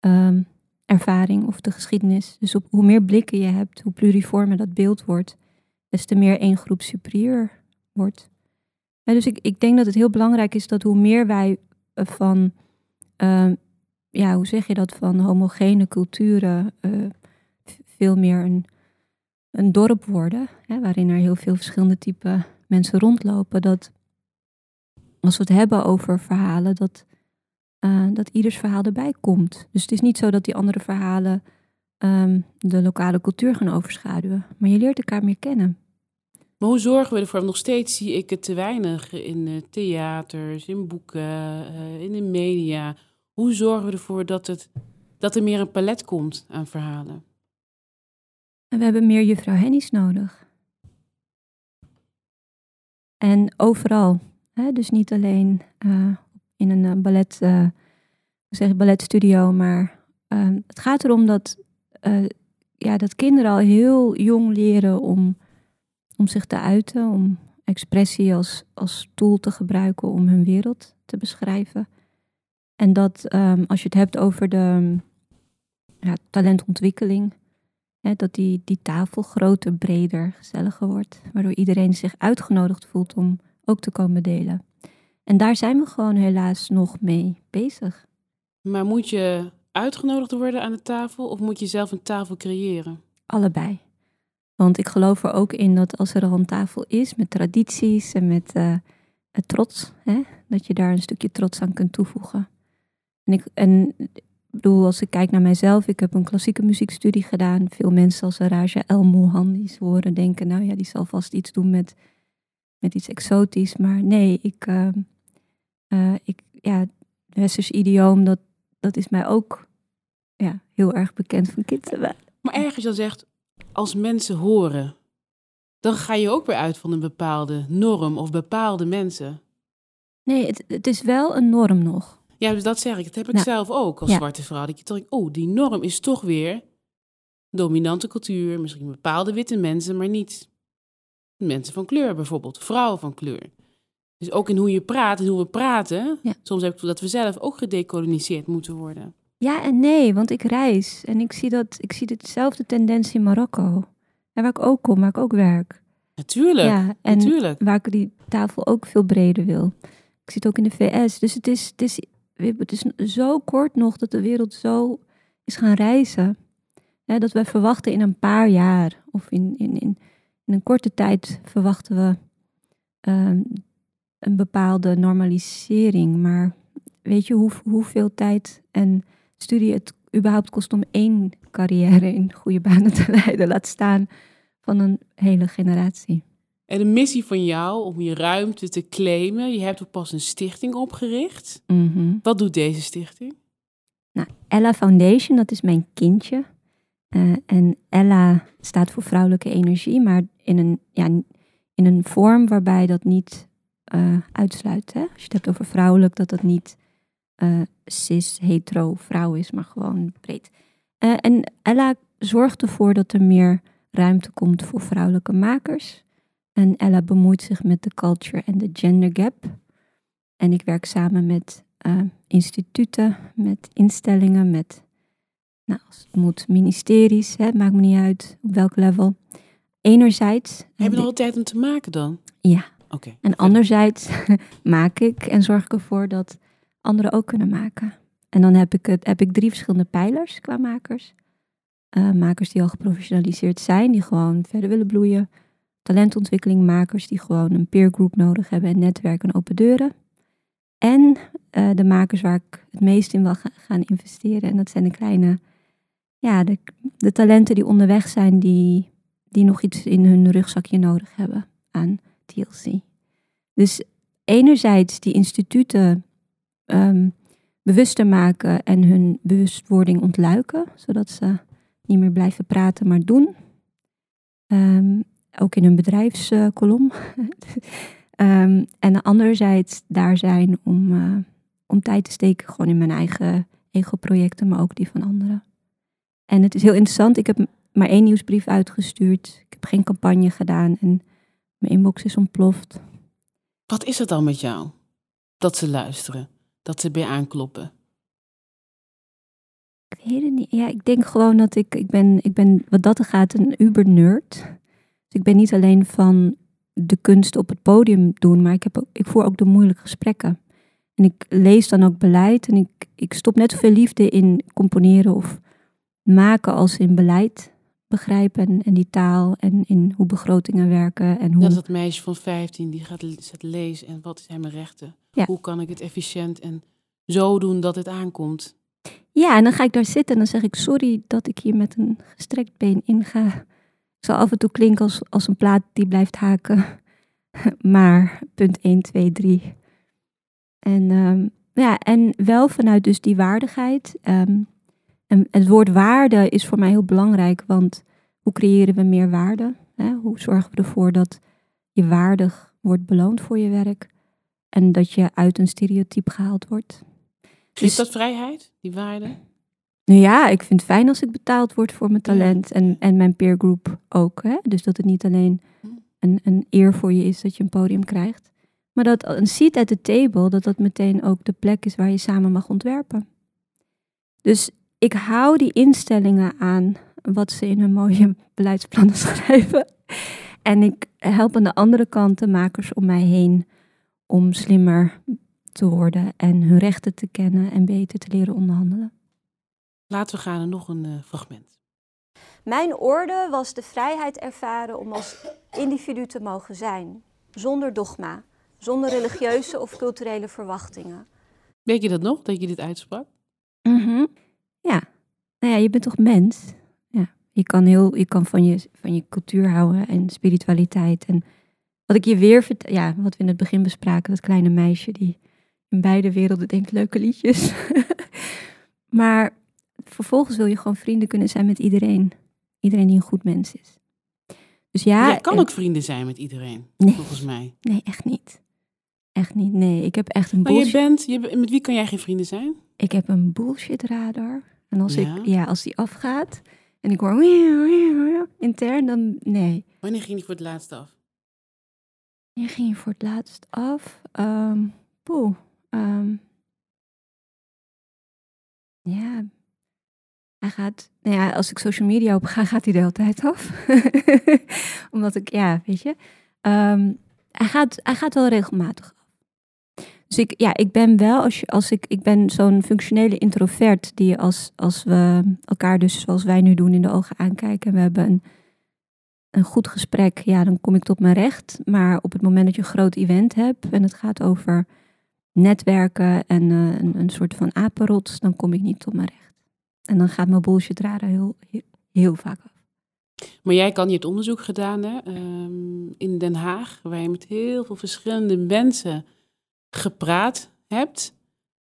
um, ervaring of de geschiedenis. Dus op, hoe meer blikken je hebt, hoe pluriformer dat beeld wordt, des te meer één groep superieur wordt. dus ik, ik denk dat het heel belangrijk is dat hoe meer wij eh, van, uh, ja, hoe zeg je dat, van homogene culturen uh, veel meer een, een dorp worden, hè, waarin er heel veel verschillende type mensen rondlopen, dat als we het hebben over verhalen, dat, uh, dat ieders verhaal erbij komt. Dus het is niet zo dat die andere verhalen um, de lokale cultuur gaan overschaduwen, maar je leert elkaar meer kennen. Maar hoe zorgen we ervoor? Nog steeds zie ik het te weinig in uh, theaters, in boeken, uh, in de media. Hoe zorgen we ervoor dat, het, dat er meer een palet komt aan verhalen? En we hebben meer juffrouw Hennies nodig. En overal. Hè? Dus niet alleen uh, in een ballet, uh, zeg balletstudio, maar uh, het gaat erom dat, ja, dat kinderen al heel jong leren om om zich te uiten, om expressie als, als tool te gebruiken om hun wereld te beschrijven. En dat um, als je het hebt over de ja, talentontwikkeling, hè, dat die, die tafel groter, breder, gezelliger wordt, waardoor iedereen zich uitgenodigd voelt om ook te komen delen. En daar zijn we gewoon helaas nog mee bezig. Maar moet je uitgenodigd worden aan de tafel of moet je zelf een tafel creëren? Allebei. Want ik geloof er ook in dat als er al een tafel is met tradities en met uh, trots, hè, dat je daar een stukje trots aan kunt toevoegen. En ik, en bedoel, als ik kijk naar mijzelf, ik heb een klassieke muziekstudie gedaan. Veel mensen als Raja El Mohandi's horen denken, nou ja, die zal vast iets doen met, met iets exotisch. Maar nee, ik, uh, uh, ik ja, westers idioom, dat, dat is mij ook ja, heel erg bekend van kinderen. Maar ergens al zegt, als mensen horen, dan ga je ook weer uit van een bepaalde norm of bepaalde mensen. Nee, het, het is wel een norm nog. Ja, dus dat zeg ik. Dat heb ik nou, zelf ook als zwarte vrouw. Dat je denk, oh, die norm is toch weer dominante cultuur. Misschien bepaalde witte mensen, maar niet mensen van kleur bijvoorbeeld. Vrouwen van kleur. Dus ook in hoe je praat en hoe we praten. Soms heb ik dat we zelf ook gedecoloniseerd moeten worden. Ja en nee, want ik reis en ik zie, dat, ik zie dezelfde tendens in Marokko. En waar ik ook kom, waar ik ook werk. Natuurlijk, ja, en natuurlijk. waar ik die tafel ook veel breder wil. Ik zit ook in de VS. Dus het is, het, is, het is zo kort nog dat de wereld zo is gaan reizen. dat we verwachten in een paar jaar of in, in, in, een korte tijd verwachten we um, een bepaalde normalisering. Maar weet je hoe, hoeveel tijd en studie het überhaupt kost om één carrière in goede banen te leiden, laat staan van een hele generatie. En de missie van jou om je ruimte te claimen, je hebt ook pas een stichting opgericht. Mhm. Wat doet deze stichting? Nou, Ella Foundation, dat is mijn kindje. Eh, en Ella staat voor vrouwelijke energie, maar in een, ja, in een vorm waarbij dat niet uh, uitsluit. Hè? Als je het hebt over vrouwelijk, dat dat niet uh, cis, hetero vrouw is, maar gewoon breed. en Ella zorgt ervoor dat er meer ruimte komt voor vrouwelijke makers. En Ella bemoeit zich met de culture en de gender gap. En ik werk samen met uh, instituten, met instellingen, met, nou, als het moet, ministeries, hè, maakt me niet uit op welk level. Enerzijds. Heb je er altijd om te maken dan? Ja. Oké. En anderzijds maak ik en zorg ik ervoor dat anderen ook kunnen maken. En dan heb ik, het, heb ik drie verschillende pijlers qua makers. Uh, makers die al geprofessionaliseerd zijn, die gewoon verder willen bloeien. Talentontwikkeling makers die gewoon een peergroep nodig hebben en netwerk en open deuren. En uh, de makers waar ik het meest in wil gaan investeren. En dat zijn de kleine, ja, de, de talenten die onderweg zijn, die, die nog iets in hun rugzakje nodig hebben aan TLC. Dus enerzijds die instituten um, bewuster maken en hun bewustwording ontluiken, zodat ze niet meer blijven praten, maar doen. Um, ook in hun bedrijfskolom. um, en anderzijds daar zijn om, uh, om tijd te steken gewoon in mijn eigen ego-projecten, maar ook die van anderen. En het is heel interessant. Ik heb maar één nieuwsbrief uitgestuurd. Ik heb geen campagne gedaan en mijn inbox is ontploft. Wat is het dan met jou? Dat ze luisteren, dat ze bij aankloppen. Ik weet het niet. Ja, ik denk gewoon dat ik, ik ben, ik ben wat dat er gaat, een uber-nerd. Ik ben niet alleen van de kunst op het podium doen, maar ik, heb ook, ik voer ook de moeilijke gesprekken. En ik lees dan ook beleid en ik, ik stop net zoveel liefde in componeren of maken als in beleid begrijpen en die taal en in hoe begrotingen werken. En hoe... Dat is dat meisje van 15 die gaat lezen en wat zijn mijn rechten? Hoe kan ik het efficiënt en zo doen dat het aankomt? Ja, en dan ga ik daar zitten en dan zeg ik sorry dat ik hier met een gestrekt been inga. Zal af en toe klinken als, als een plaat die blijft haken. Maar punt 1, 2, 3. En, um, ja, en wel vanuit dus die waardigheid. Um, en het woord waarde is voor mij heel belangrijk, want hoe creëren we meer waarde? Hè? Hoe zorgen we ervoor dat je waardig wordt beloond voor je werk en dat je uit een stereotype gehaald wordt? Dus, is dat vrijheid, die waarde? Nou ja, ik vind het fijn als ik betaald word voor mijn talent en, en mijn peergroep ook. Hè? Dus dat het niet alleen een, een eer voor je is dat je een podium krijgt, maar dat een seat at the table, dat dat meteen ook de plek is waar je samen mag ontwerpen. Dus ik hou die instellingen aan wat ze in hun mooie beleidsplannen schrijven. En ik help aan de andere kant de makers om mij heen om slimmer te worden en hun rechten te kennen en beter te leren onderhandelen. Laten we gaan naar nog een uh, fragment. Mijn orde was de vrijheid ervaren om als individu te mogen zijn, zonder dogma, zonder religieuze of culturele verwachtingen. Weet je dat nog, dat je dit uitsprak? Mm Ja, nou ja, je bent toch mens? Ja. Je kan, heel, je kan van, je, van je cultuur houden en spiritualiteit. En wat ik je weer vertel, ja, wat we in het begin bespraken, dat kleine meisje die in beide werelden denkt leuke liedjes. maar vervolgens wil je gewoon vrienden kunnen zijn met iedereen. Iedereen die een goed mens is. Dus ja. Jij kan ook vrienden zijn met iedereen, nee, volgens mij. Nee, echt niet. Echt niet. Nee, ik heb echt een bullshit. Maar je bent, je, met wie kan jij geen vrienden zijn? Ik heb een bullshit radar. En als, ik, ja, als die afgaat en ik hoor intern, dan nee. Wanneer ging die voor het laatst af? Wanneer ging je voor het laatst af? Um, poeh. Um, ja. Hij gaat, nou ja, als ik social media op ga, gaat hij de hele tijd af. Omdat ik, ja, weet je. Um, hij, gaat, hij gaat wel regelmatig dus ik, ja, ik ben wel, als, ik, ik ben zo'n functionele introvert die als, als we elkaar dus zoals wij nu doen in de ogen aankijken en we hebben een, een goed gesprek, ja, dan kom ik tot mijn recht. Maar op het moment dat je een groot event hebt en het gaat over netwerken en uh, een, een soort van apenrots, dan kom ik niet tot mijn recht. En dan gaat mijn bullshit raden heel, heel, heel vaak af. Maar jij kan, je het onderzoek gedaan hè, um, in Den Haag, waar je met heel veel verschillende mensen gepraat hebt.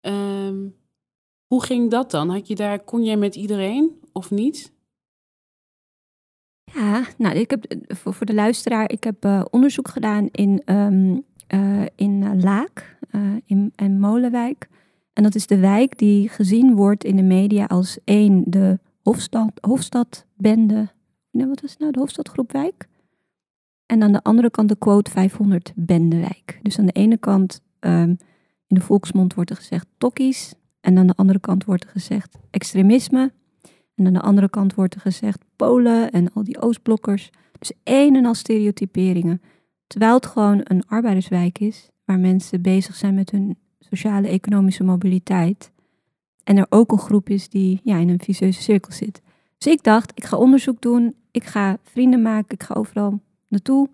Um, hoe ging dat dan? Had je daar, kon jij met iedereen of niet? Ja, nou, ik heb voor, voor de luisteraar, ik heb uh, onderzoek gedaan in, um, uh, in Laak uh, in, en Molenwijk. En dat is de wijk die gezien wordt in de media als één, de Hofstad, Hofstadbende. Nee, wat was het nou? De Hofstadgroepwijk. En aan de andere kant de quote 500 Bendewijk. Dus aan de ene kant um, in de volksmond wordt er gezegd tokkies. En aan de andere kant wordt er gezegd extremisme. En aan de andere kant wordt er gezegd Polen en al die Oostblokkers. Dus één en al stereotyperingen. Terwijl het gewoon een arbeiderswijk is, waar mensen bezig zijn met hun sociale economische mobiliteit. En er ook een groep is die ja, in een vicieuze cirkel zit. Dus ik dacht, ik ga onderzoek doen, ik ga vrienden maken, ik ga overal naartoe.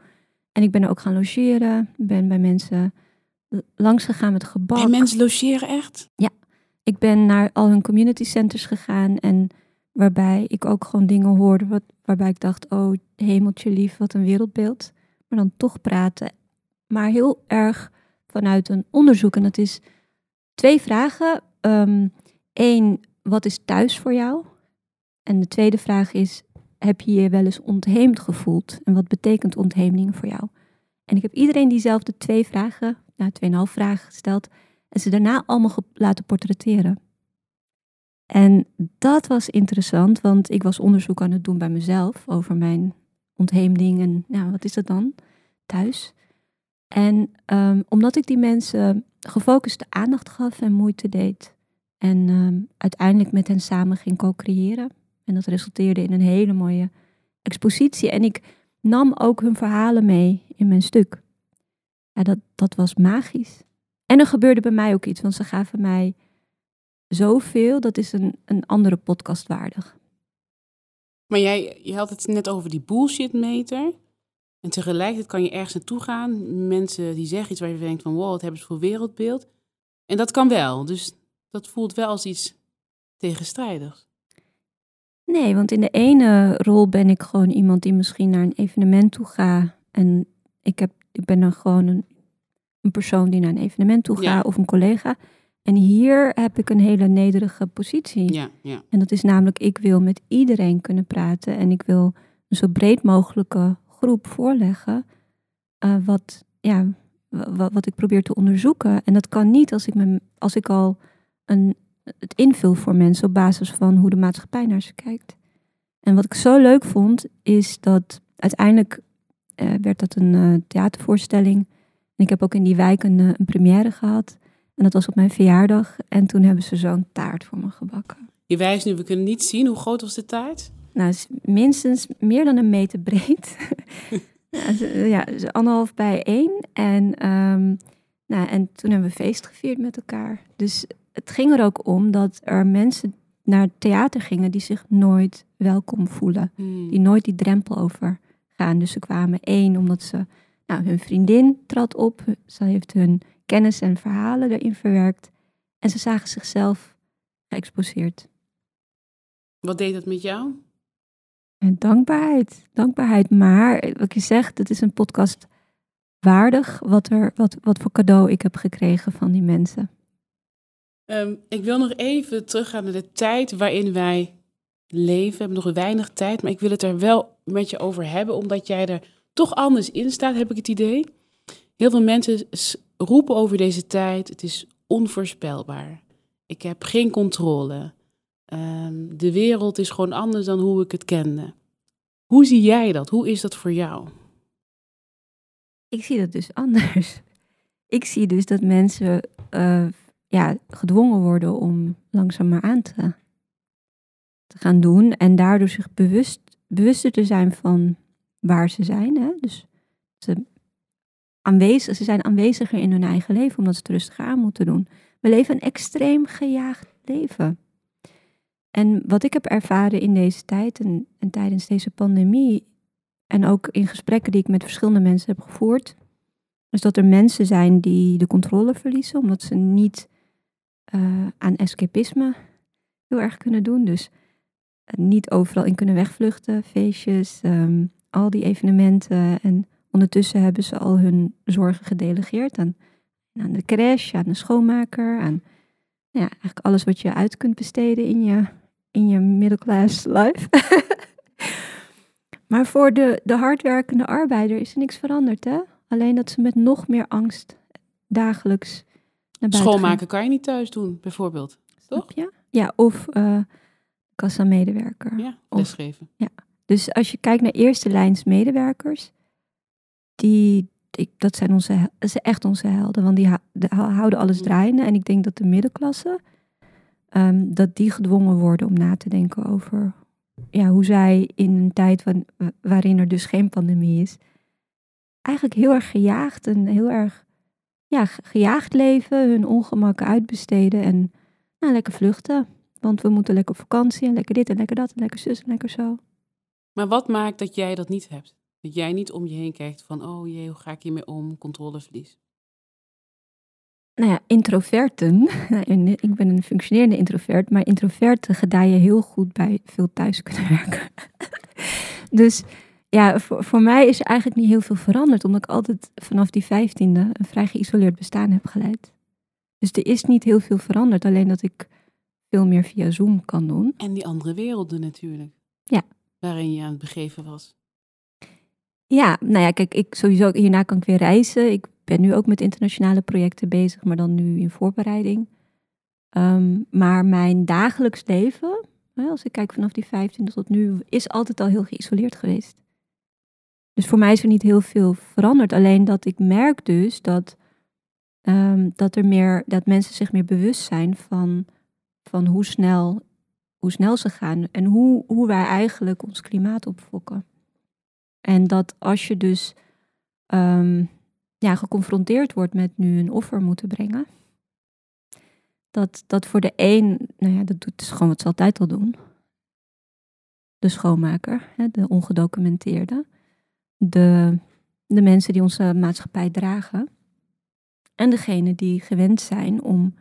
En ik ben er ook gaan logeren, ben bij mensen langs gegaan met gebak. En mensen logeren echt? Ja, ik ben naar al hun community centers gegaan en waarbij ik ook gewoon dingen hoorde wat, waarbij ik dacht, oh hemeltje lief, wat een wereldbeeld. Maar dan toch praten. Maar heel erg vanuit een onderzoek. En dat is twee vragen. Eén, ehm, wat is thuis voor jou? En de tweede vraag is, heb je je wel eens ontheemd gevoeld? En wat betekent ontheemding voor jou? En ik heb iedereen diezelfde twee vragen, nou tweeënhalf vragen gesteld. En ze daarna allemaal laten portretteren. En dat was interessant, want ik was onderzoek aan het doen bij mezelf over mijn ontheemding en nou, wat is dat dan thuis? En um, omdat ik die mensen gefocuste aandacht gaf en moeite deed en um, uiteindelijk met hen samen ging co-creëren. En dat resulteerde in een hele mooie expositie. En ik nam ook hun verhalen mee in mijn stuk. Ja, dat, dat was magisch. En er gebeurde bij mij ook iets, want ze gaven mij zoveel, dat is een, een andere podcast waardig. Maar jij je had het net over die bullshit meter. En tegelijkertijd kan je ergens naartoe gaan. Mensen die zeggen iets waar je denkt van wow, wat hebben ze voor wereldbeeld. En dat kan wel. Dus dat voelt wel als iets tegenstrijdigs. Nee, want in de ene rol ben ik gewoon iemand die misschien naar een evenement toe gaat. En ik, heb, ik ben dan gewoon een, een persoon die naar een evenement toe gaat of een collega. En hier heb ik een hele nederige positie. Ja, ja. En dat is namelijk, ik wil met iedereen kunnen praten. En ik wil een zo breed mogelijke groep voorleggen. Uh, wat, ja, wat, wat ik probeer te onderzoeken. En dat kan niet als ik, me, als ik al een, het invul voor mensen op basis van hoe de maatschappij naar ze kijkt. En wat ik zo leuk vond, is dat uiteindelijk uh, werd dat een uh, theatervoorstelling. En ik heb ook in die wijk een, een première gehad. En dat was op mijn verjaardag. En toen hebben ze zo'n taart voor me gebakken. Je wijst nu, we kunnen niet zien. Hoe groot was de taart? Nou, is minstens meer dan een meter breed. ja, anderhalf bij één. En, um, nou, en toen hebben we feest gevierd met elkaar. Dus het ging er ook om dat er mensen naar het theater gingen die zich nooit welkom voelen. Hmm. Die nooit die drempel over gaan. Dus ze kwamen één omdat ze, nou, hun vriendin trad op. Ze heeft hun kennis en verhalen erin verwerkt. En ze zagen zichzelf geëxposeerd. Wat deed dat met jou? En dankbaarheid. Dankbaarheid. Maar wat je zegt, het is een podcast waardig wat, er, wat, wat voor cadeau ik heb gekregen van die mensen. Um, ik wil nog even teruggaan naar de tijd waarin wij leven. We hebben nog weinig tijd, maar ik wil het er wel met je over hebben, omdat jij er toch anders in staat, heb ik het idee. Heel veel mensen roepen over deze tijd, het is onvoorspelbaar. Ik heb geen controle. Um, de wereld is gewoon anders dan hoe ik het kende. Hoe zie jij dat? Hoe is dat voor jou? Ik zie dat dus anders. Ik zie dus dat mensen uh, ja, gedwongen worden om langzaam maar aan te, te gaan doen. En daardoor zich bewust, bewuster te zijn van waar ze zijn. Hè? Dus ze, aanwezig, ze zijn aanweziger in hun eigen leven omdat ze het rustiger aan moeten doen. We leven een extreem gejaagd leven. En wat ik heb ervaren in deze tijd en, en, tijdens deze pandemie, en ook in gesprekken die ik met verschillende mensen heb gevoerd, is dat er mensen zijn die de controle verliezen, omdat ze niet uh, aan escapisme heel erg kunnen doen. Dus niet overal in kunnen wegvluchten, feestjes, um, al die evenementen. En ondertussen hebben ze al hun zorgen gedelegeerd aan, aan de crash, aan de schoonmaker, aan ja, eigenlijk alles wat je uit kunt besteden in je in je middelclass life. Maar voor de, de hardwerkende arbeider is er niks veranderd, hè? Alleen dat ze met nog meer angst dagelijks naar buiten Schoonmaken kan je niet thuis doen, bijvoorbeeld. Toch? Ja, ja of eh kassamedewerker. Ja, Of- lesgeven. Dus als je kijkt naar eerste lijns medewerkers, die, die- dat zijn onze, dat zijn echt onze helden, want die hou- de- hou- houden alles Mm. draaiende. En ik denk dat de middenklasse, ehm, dat die gedwongen worden om na te denken over ja, hoe zij in een tijd van, waarin er dus geen pandemie is, eigenlijk heel erg gejaagd en heel erg ja, ge- gejaagd leven, hun ongemakken uitbesteden en nou, lekker vluchten. Want we moeten lekker op vakantie en lekker dit en lekker dat en lekker zus en lekker zo. Maar wat maakt dat jij dat niet hebt? Dat jij niet om je heen kijkt van, oh jee, hoe ga ik hiermee om? Controleverlies. Nou ja, introverten. Nou, Ik ben een functionerende introvert, maar introverten gedijen heel goed bij veel thuis kunnen werken. dus ja, voor, voor mij is er eigenlijk niet heel veel veranderd, omdat ik altijd vanaf die vijftiende een vrij geïsoleerd bestaan heb geleid. Dus er is niet heel veel veranderd, alleen dat ik veel meer via Zoom kan doen. En die andere werelden natuurlijk. Ja. Waarin je aan het begeven was. Ja, nou ja, kijk, ik sowieso hierna kan ik weer reizen. Ik ben nu ook met internationale projecten bezig, maar dan nu in voorbereiding. Ehm, maar mijn dagelijks leven, als ik kijk vanaf die 15 tot nu, is altijd al heel geïsoleerd geweest. Dus voor mij is er niet heel veel veranderd. Alleen dat ik merk dus dat, ehm, dat, er meer, dat mensen zich meer bewust zijn van, van hoe, snel, hoe snel ze gaan en hoe, hoe wij eigenlijk ons klimaat opfokken. En dat als je dus ehm, ja, geconfronteerd wordt met nu een offer moeten brengen, dat, dat voor de een, nou ja, dat doet dus gewoon wat ze altijd al doen. De schoonmaker, hè, de ongedocumenteerde, de, de mensen die onze maatschappij dragen en degene die gewend zijn om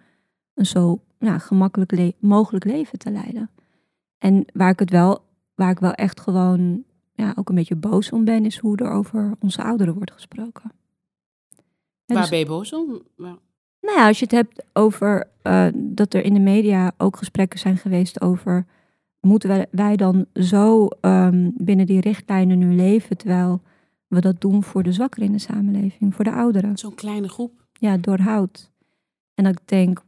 een zo ja, gemakkelijk mogelijk leven te leiden. En waar ik het wel, waar ik wel echt gewoon ja, ook een beetje boos om ben, is hoe er over onze ouderen wordt gesproken. Waar dus- ben je boos om? Ja. nou ja, als je het hebt over eh, dat er in de media ook gesprekken zijn geweest over moeten wij, wij dan zo ehm, binnen die richtlijnen nu leven, terwijl we dat doen voor de zwakkeren in de samenleving, voor de ouderen. Zo'n kleine groep. Ja, doorhoud. En dat ik denk,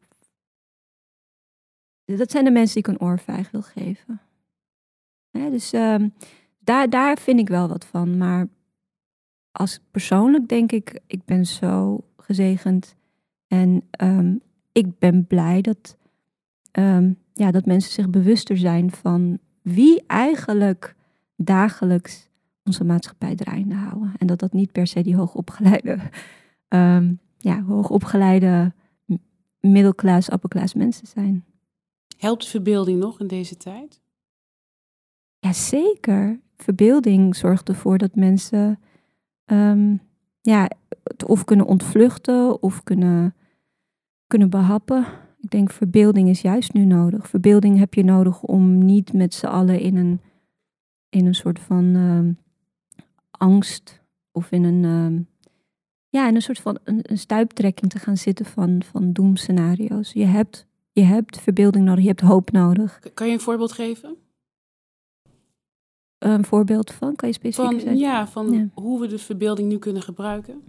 dat zijn de mensen die ik een oorvijg wil geven. Dus ehm, daar, daar vind ik wel wat van. Maar als persoonlijk denk ik, ik ben zo gezegend. En ehm, ik ben blij dat, ehm, ja, dat mensen zich bewuster zijn van wie eigenlijk dagelijks onze maatschappij draaiende houden. En dat dat niet per se die hoogopgeleide, ehm ja, hoogopgeleide m- middelklas, upperclass mensen zijn. Helpt verbeelding nog in deze tijd? Jazeker. Verbeelding zorgt ervoor dat mensen ehm, ja, of kunnen ontvluchten of kunnen, kunnen behappen. Ik denk verbeelding is juist nu nodig. Verbeelding heb je nodig om niet met z'n allen in een, in een soort van ehm, angst of in een, ehm, ja, in een soort van een, stuiptrekking te gaan zitten van, van doemscenario's. Je hebt, je hebt verbeelding nodig, je hebt hoop nodig. Kan je een voorbeeld geven? Een voorbeeld van, kan je specifiek Van, zeggen? ja, van Ja. hoe we de verbeelding nu kunnen gebruiken.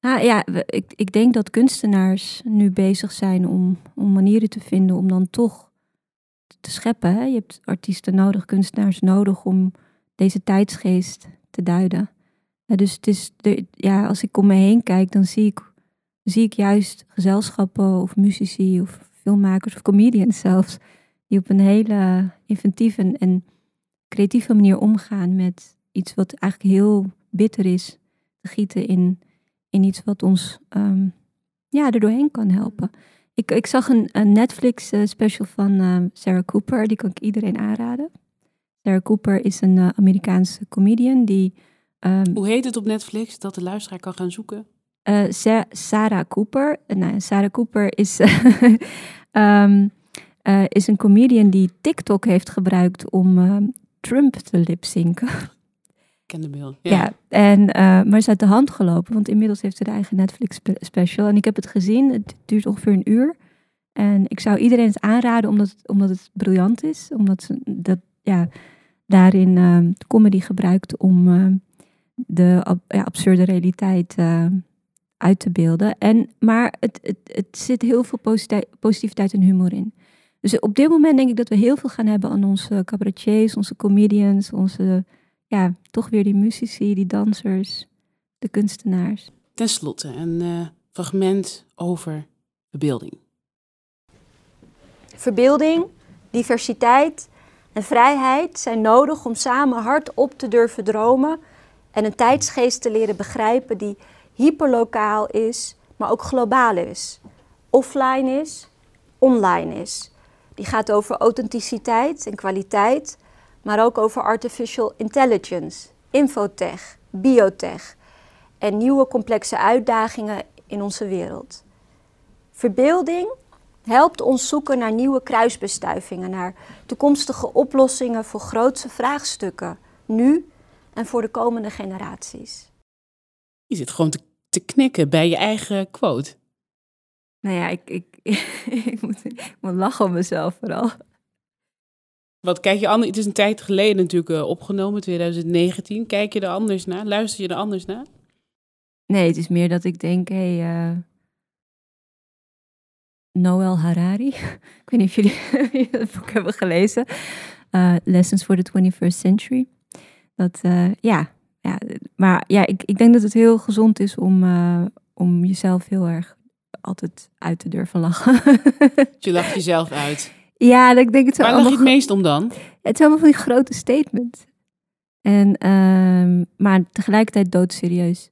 Nou ja, ik, ik denk dat kunstenaars nu bezig zijn om, om manieren te vinden om dan toch te scheppen. Hè? Je hebt artiesten nodig, kunstenaars nodig om deze tijdsgeest te duiden. Ja, dus het is, de, ja, als ik om me heen kijk, dan zie ik, zie ik juist gezelschappen of muzici of filmmakers of comedians zelfs, die op een hele inventieve en, en creatieve manier omgaan met iets wat eigenlijk heel bitter is, te gieten in in iets wat ons ehm, ja, er doorheen kan helpen. Ik, ik zag een, een Netflix eh, special van ehm, Sarah Cooper, die kan ik iedereen aanraden. Sarah Cooper is een eh, Amerikaanse comedian die ehm, Hoe heet het op Netflix dat de luisteraar kan gaan zoeken? eh, Sa- Sarah Cooper. nou, Sarah Cooper is, is een comedian die TikTok heeft gebruikt om Trump te lipzinken. Ik ken de beeld. Ja, en, eh, maar is uit de hand gelopen, want inmiddels heeft ze de eigen Netflix spe- special. En ik heb het gezien, het duurt ongeveer een uur. En ik zou iedereen het aanraden, omdat het, omdat het briljant is. Omdat ze, dat, ja, daarin uh, comedy gebruikt om de ja, absurde realiteit uit te beelden. En, maar het, het, het zit heel veel positiviteit en humor in. Dus op dit moment denk ik dat we heel veel gaan hebben aan onze cabaretiers, onze comedians, onze, ja, toch weer die muzici, die dansers, de kunstenaars. Ten slotte, een uh, fragment over verbeelding. Verbeelding, diversiteit en vrijheid zijn nodig om samen hardop te durven dromen en een tijdsgeest te leren begrijpen die hyperlokaal is, maar ook globaal is. Offline is, online is. Die gaat over authenticiteit en kwaliteit, maar ook over artificial intelligence, infotech, biotech en nieuwe complexe uitdagingen in onze wereld. Verbeelding helpt ons zoeken naar nieuwe kruisbestuivingen, naar toekomstige oplossingen voor grootse vraagstukken, nu en voor de komende generaties. Je zit gewoon te, te knikken bij je eigen quote. Nou ja, ik, ik, ik, moet, ik moet lachen om mezelf vooral. Wat kijk je anders? Het is een tijd geleden natuurlijk uh, opgenomen, 2019. Kijk je er anders naar? Luister je er anders naar? Nee, het is meer dat ik denk, hé, hey, uh, Noel Harari. ik weet niet of jullie het boek hebben gelezen. Uh, Lessons for the 21st Century. Dat, ja, ja, maar ja, ik, ik denk dat het heel gezond is om, om jezelf heel erg altijd uit te durven lachen. je lacht jezelf uit. Ja, ik denk het Waar lach je het meest om dan? Het is allemaal van die grote statements. En, uh, maar tegelijkertijd doodserieus.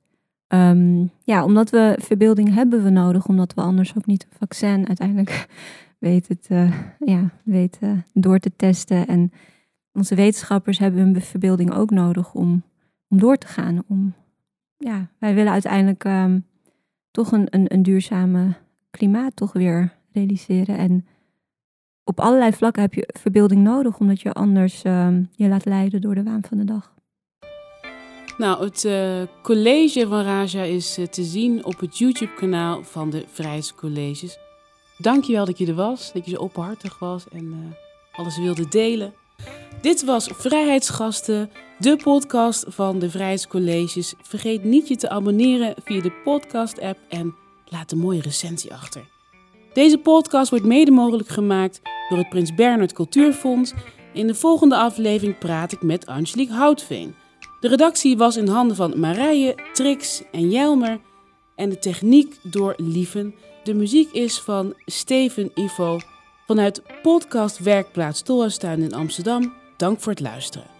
Um, ja, omdat we verbeelding hebben we nodig, omdat we anders ook niet een vaccin uiteindelijk weten, uh, ja, weten door te testen. En onze wetenschappers hebben hun verbeelding ook nodig om, om door te gaan. Om, ja, wij willen uiteindelijk um, toch een, een, duurzame klimaat toch weer realiseren. En op allerlei vlakken heb je verbeelding nodig, omdat je anders uh, je laat leiden door de waan van de dag. Nou, het uh, college van Raja is uh, te zien op het YouTube-kanaal van de Vrijheidscolleges. Dankjewel dat je er was, dat je zo openhartig was en uh, alles wilde delen. Dit was Vrijheidsgasten, de podcast van de Vrijheidscolleges. Vergeet niet je te abonneren via de podcast-app en laat een mooie recensie achter. Deze podcast wordt mede mogelijk gemaakt door het Prins Bernhard Cultuurfonds. In de volgende aflevering praat ik met Angelique Houtveen. De redactie was in handen van Marije, Trix en Jelmer en de techniek door Lieven. De muziek is van Steven Ivo vanuit podcast Werkplaats Tolhuistuin in Amsterdam. Dank voor het luisteren.